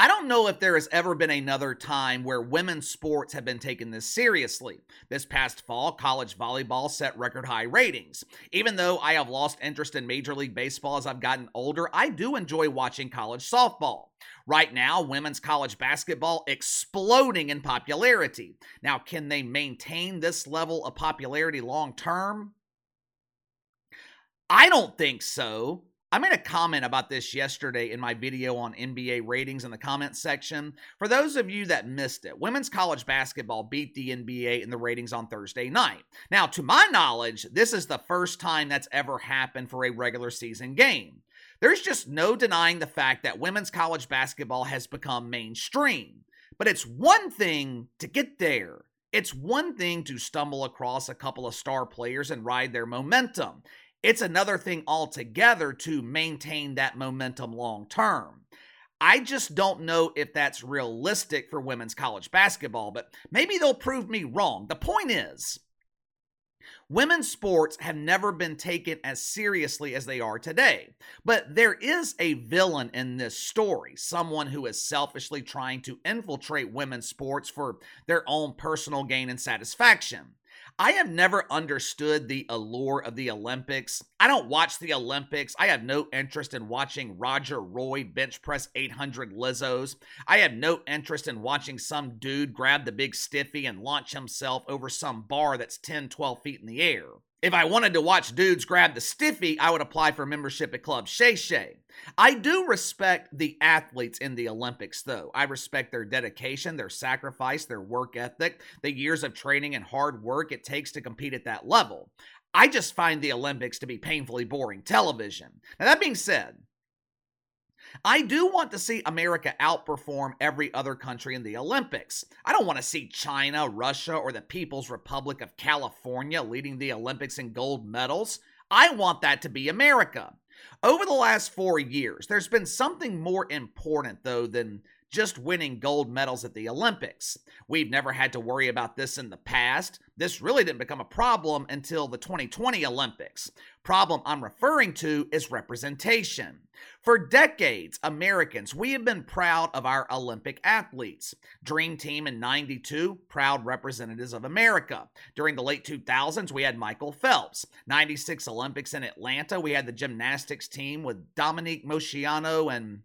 I don't know if there has ever been another time where women's sports have been taken this seriously. This past fall, college volleyball set record high ratings. Even though I have lost interest in Major League Baseball as I've gotten older, I do enjoy watching college softball. Right now, women's college basketball exploding in popularity. Now, can they maintain this level of popularity long term? I don't think so. I made a comment about this yesterday in my video on NBA ratings in the comments section. For those of you that missed it, women's college basketball beat the NBA in the ratings on Thursday night. Now, to my knowledge, this is the first time that's ever happened for a regular season game. There's just no denying the fact that women's college basketball has become mainstream. But it's one thing to get there. It's one thing to stumble across a couple of star players and ride their momentum. It's another thing altogether to maintain that momentum long term. I just don't know if that's realistic for women's college basketball, but maybe they'll prove me wrong. The point is, women's sports have never been taken as seriously as they are today. But there is a villain in this story, someone who is selfishly trying to infiltrate women's sports for their own personal gain and satisfaction. I have never understood the allure of the Olympics. I don't watch the Olympics. I have no interest in watching Roger Roy bench press 800 Lizzos. I have no interest in watching some dude grab the big stiffy and launch himself over some bar that's 10, 12 feet in the air. If I wanted to watch dudes grab the stiffy, I would apply for membership at Club Shay Shay. I do respect the athletes in the Olympics, though. I respect their dedication, their sacrifice, their work ethic, the years of training and hard work it takes to compete at that level. I just find the Olympics to be painfully boring television. Now, that being said, I do want to see America outperform every other country in the Olympics. I don't want to see China, Russia, or the People's Republic of California leading the Olympics in gold medals. I want that to be America. Over the last four years, there's been something more important, though, than just winning gold medals at the Olympics. We've never had to worry about this in the past. This really didn't become a problem until the 2020 Olympics. Problem I'm referring to is representation. For decades, Americans, we have been proud of our Olympic athletes. Dream Team in 92, proud representatives of America. During the late 2000s, we had Michael Phelps. 96 Olympics in Atlanta, we had the gymnastics team with Dominique Moceanu and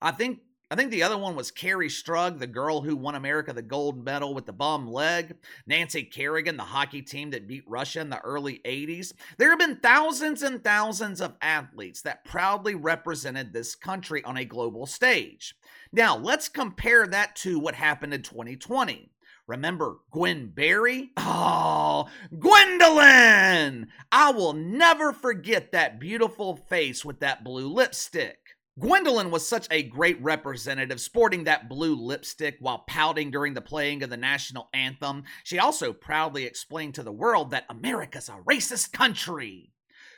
I think I think the other one was Kerri Strug, the girl who won America the gold medal with the bum leg. Nancy Kerrigan, the hockey team that beat Russia in the early 80s. There have been thousands and thousands of athletes that proudly represented this country on a global stage. Now, let's compare that to what happened in 2020. Remember Gwen Berry? Oh, Gwendolyn! I will never forget that beautiful face with that blue lipstick. Gwendolyn was such a great representative, sporting that blue lipstick while pouting during the playing of the national anthem. She also proudly explained to the world that America's a racist country.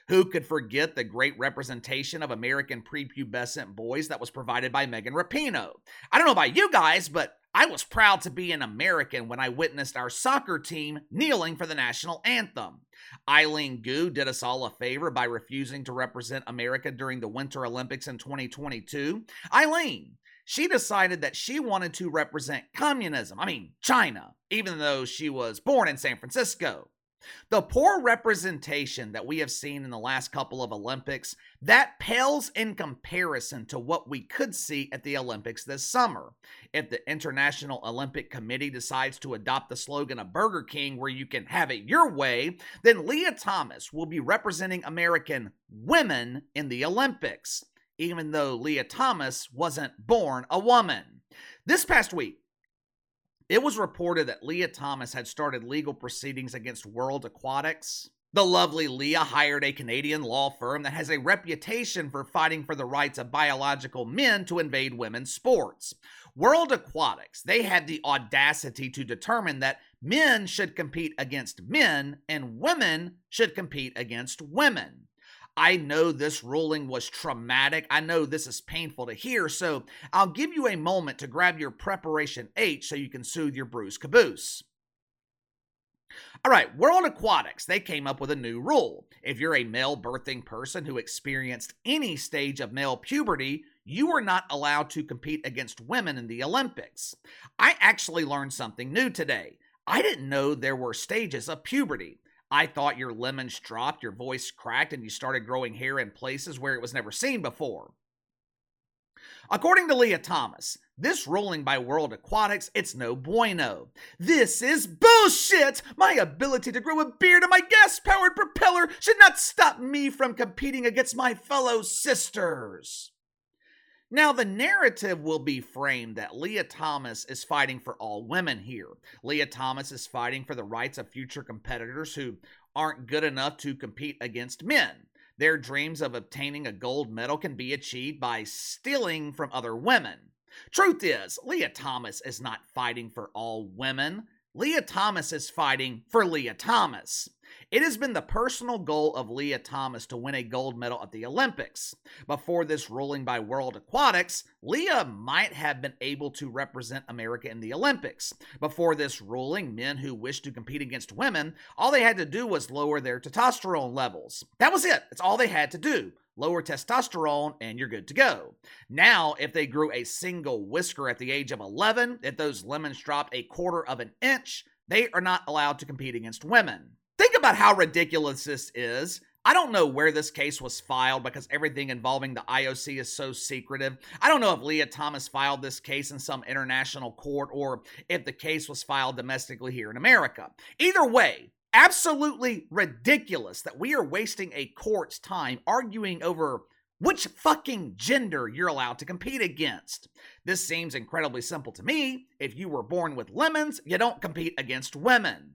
Who could forget the great representation of American prepubescent boys that was provided by Megan Rapinoe? I don't know about you guys, but I was proud to be an American when I witnessed our soccer team kneeling for the national anthem. Eileen Gu did us all a favor by refusing to represent America during the Winter Olympics in 2022. Eileen, she decided that she wanted to represent communism, I mean, China, even though she was born in San Francisco. The poor representation that we have seen in the last couple of Olympics, that pales in comparison to what we could see at the Olympics this summer. If the International Olympic Committee decides to adopt the slogan of Burger King where you can have it your way, then Lia Thomas will be representing American women in the Olympics, even though Lia Thomas wasn't born a woman. This past week, it was reported that Lia Thomas had started legal proceedings against World Aquatics. The lovely Lia hired a Canadian law firm that has a reputation for fighting for the rights of biological men to invade women's sports. World Aquatics, they had the audacity to determine that men should compete against men and women should compete against women. I know this ruling was traumatic. I know this is painful to hear, so I'll give you a moment to grab your preparation H so you can soothe your bruised caboose. All right, World Aquatics, they came up with a new rule. If you're a male birthing person who experienced any stage of male puberty, you are not allowed to compete against women in the Olympics. I actually learned something new today. I didn't know there were stages of puberty. I thought your lemons dropped, your voice cracked, and you started growing hair in places where it was never seen before. According to Lia Thomas, this ruling by World Aquatics, it's no bueno. This is bullshit! My ability to grow a beard and my gas powered propeller should not stop me from competing against my fellow sisters. Now, the narrative will be framed that Lia Thomas is fighting for all women here. Lia Thomas is fighting for the rights of future competitors who aren't good enough to compete against men. Their dreams of obtaining a gold medal can be achieved by stealing from other women. Truth is, Lia Thomas is not fighting for all women. Lia Thomas is fighting for Lia Thomas. It has been the personal goal of Lia Thomas to win a gold medal at the Olympics. Before this ruling by World Aquatics, Lia might have been able to represent America in the Olympics. Before this ruling, men who wished to compete against women, all they had to do was lower their testosterone levels. That was it. That's all they had to do lower testosterone, and you're good to go. Now, if they grew a single whisker at the age of 11, if those lemons dropped a quarter of an inch, they are not allowed to compete against women. Think about how ridiculous this is. I don't know where this case was filed because everything involving the IOC is so secretive. I don't know if Lia Thomas filed this case in some international court or if the case was filed domestically here in America. Either way, absolutely ridiculous that we are wasting a court's time arguing over which fucking gender you're allowed to compete against. This seems incredibly simple to me. If you were born with lemons, you don't compete against women.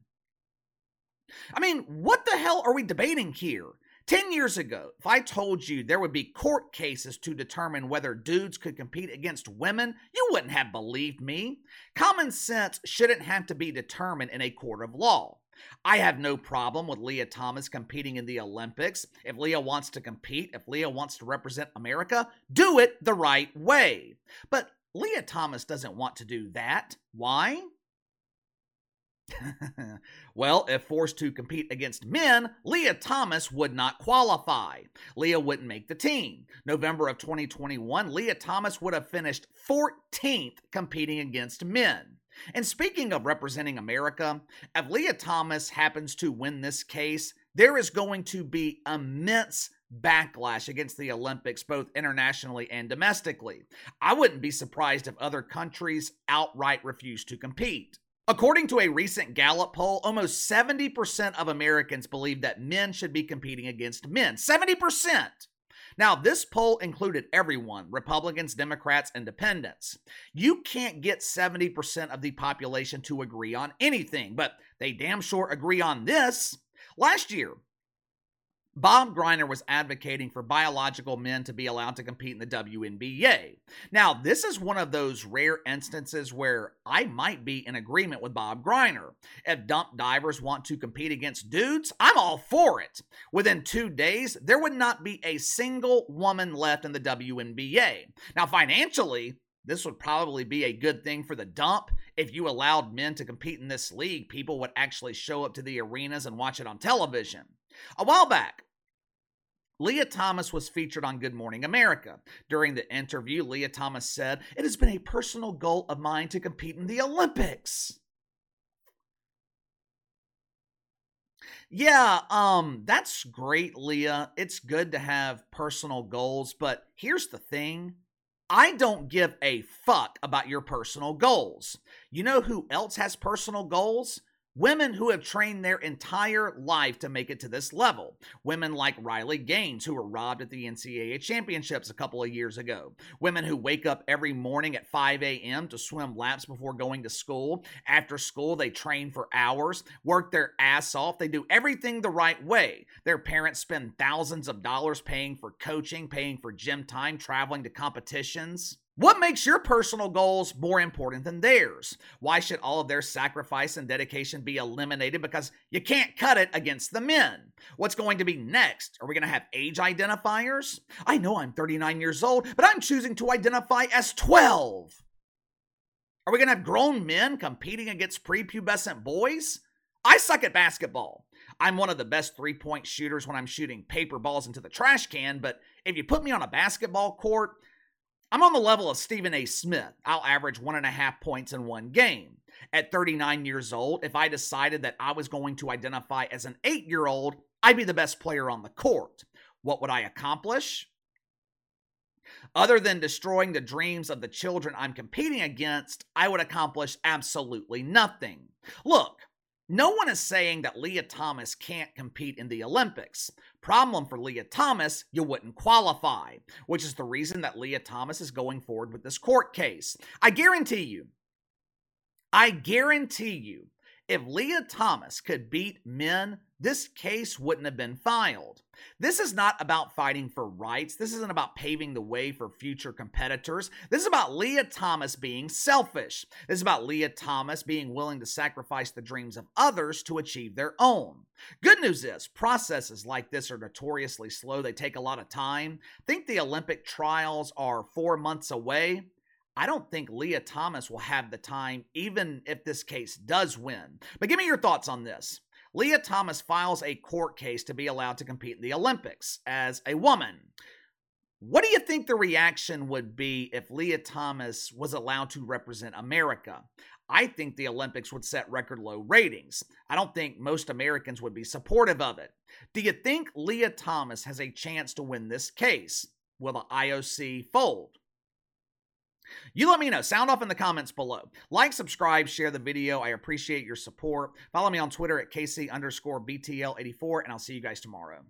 I mean, what the hell are we debating here? 10 years ago, if I told you there would be court cases to determine whether dudes could compete against women, you wouldn't have believed me. Common sense shouldn't have to be determined in a court of law. I have no problem with Lia Thomas competing in the Olympics. If Lia wants to compete, if Lia wants to represent America, do it the right way. But Lia Thomas doesn't want to do that. Why? well, if forced to compete against men, Lia Thomas would not qualify. Lia wouldn't make the team. November of 2021, Lia Thomas would have finished 14th competing against men. And speaking of representing America, if Lia Thomas happens to win this case, there is going to be immense backlash against the Olympics, both internationally and domestically. I wouldn't be surprised if other countries outright refuse to compete. According to a recent Gallup poll, almost 70% of Americans believe that men should be competing against men. 70%! Now, this poll included everyone Republicans, Democrats, Independents. You can't get 70% of the population to agree on anything, but they damn sure agree on this. Last year, Bob Griner was advocating for biological men to be allowed to compete in the WNBA. Now, this is one of those rare instances where I might be in agreement with Bob Griner. If dump divers want to compete against dudes, I'm all for it. Within two days, there would not be a single woman left in the WNBA. Now, financially, this would probably be a good thing for the dump. If you allowed men to compete in this league, people would actually show up to the arenas and watch it on television. A while back, Lia Thomas was featured on Good Morning America. During the interview, Lia Thomas said, It has been a personal goal of mine to compete in the Olympics. Yeah, um, that's great, Lia. It's good to have personal goals, but here's the thing. I don't give a fuck about your personal goals. You know who else has personal goals? Women who have trained their entire life to make it to this level. Women like Riley Gaines, who were robbed at the NCAA championships a couple of years ago. Women who wake up every morning at 5 a.m. to swim laps before going to school. After school, they train for hours, work their ass off. They do everything the right way. Their parents spend thousands of dollars paying for coaching, paying for gym time, traveling to competitions. What makes your personal goals more important than theirs? Why should all of their sacrifice and dedication be eliminated because you can't cut it against the men? What's going to be next? Are we going to have age identifiers? I know I'm 39 years old, but I'm choosing to identify as 12. Are we going to have grown men competing against prepubescent boys? I suck at basketball. I'm one of the best three point shooters when I'm shooting paper balls into the trash can, but if you put me on a basketball court, I'm on the level of Stephen A. Smith. I'll average one and a half points in one game. At 39 years old, if I decided that I was going to identify as an eight year old, I'd be the best player on the court. What would I accomplish? Other than destroying the dreams of the children I'm competing against, I would accomplish absolutely nothing. Look, no one is saying that Lia Thomas can't compete in the Olympics. Problem for Lia Thomas, you wouldn't qualify, which is the reason that Lia Thomas is going forward with this court case. I guarantee you, I guarantee you, if Lia Thomas could beat men, this case wouldn't have been filed. This is not about fighting for rights. This isn't about paving the way for future competitors. This is about Lia Thomas being selfish. This is about Lia Thomas being willing to sacrifice the dreams of others to achieve their own. Good news is, processes like this are notoriously slow, they take a lot of time. Think the Olympic trials are four months away. I don't think Lia Thomas will have the time, even if this case does win. But give me your thoughts on this. Lia Thomas files a court case to be allowed to compete in the Olympics as a woman. What do you think the reaction would be if Lia Thomas was allowed to represent America? I think the Olympics would set record low ratings. I don't think most Americans would be supportive of it. Do you think Lia Thomas has a chance to win this case? Will the IOC fold? You let me know. Sound off in the comments below. Like, subscribe, share the video. I appreciate your support. Follow me on Twitter at KC underscore BTL84, and I'll see you guys tomorrow.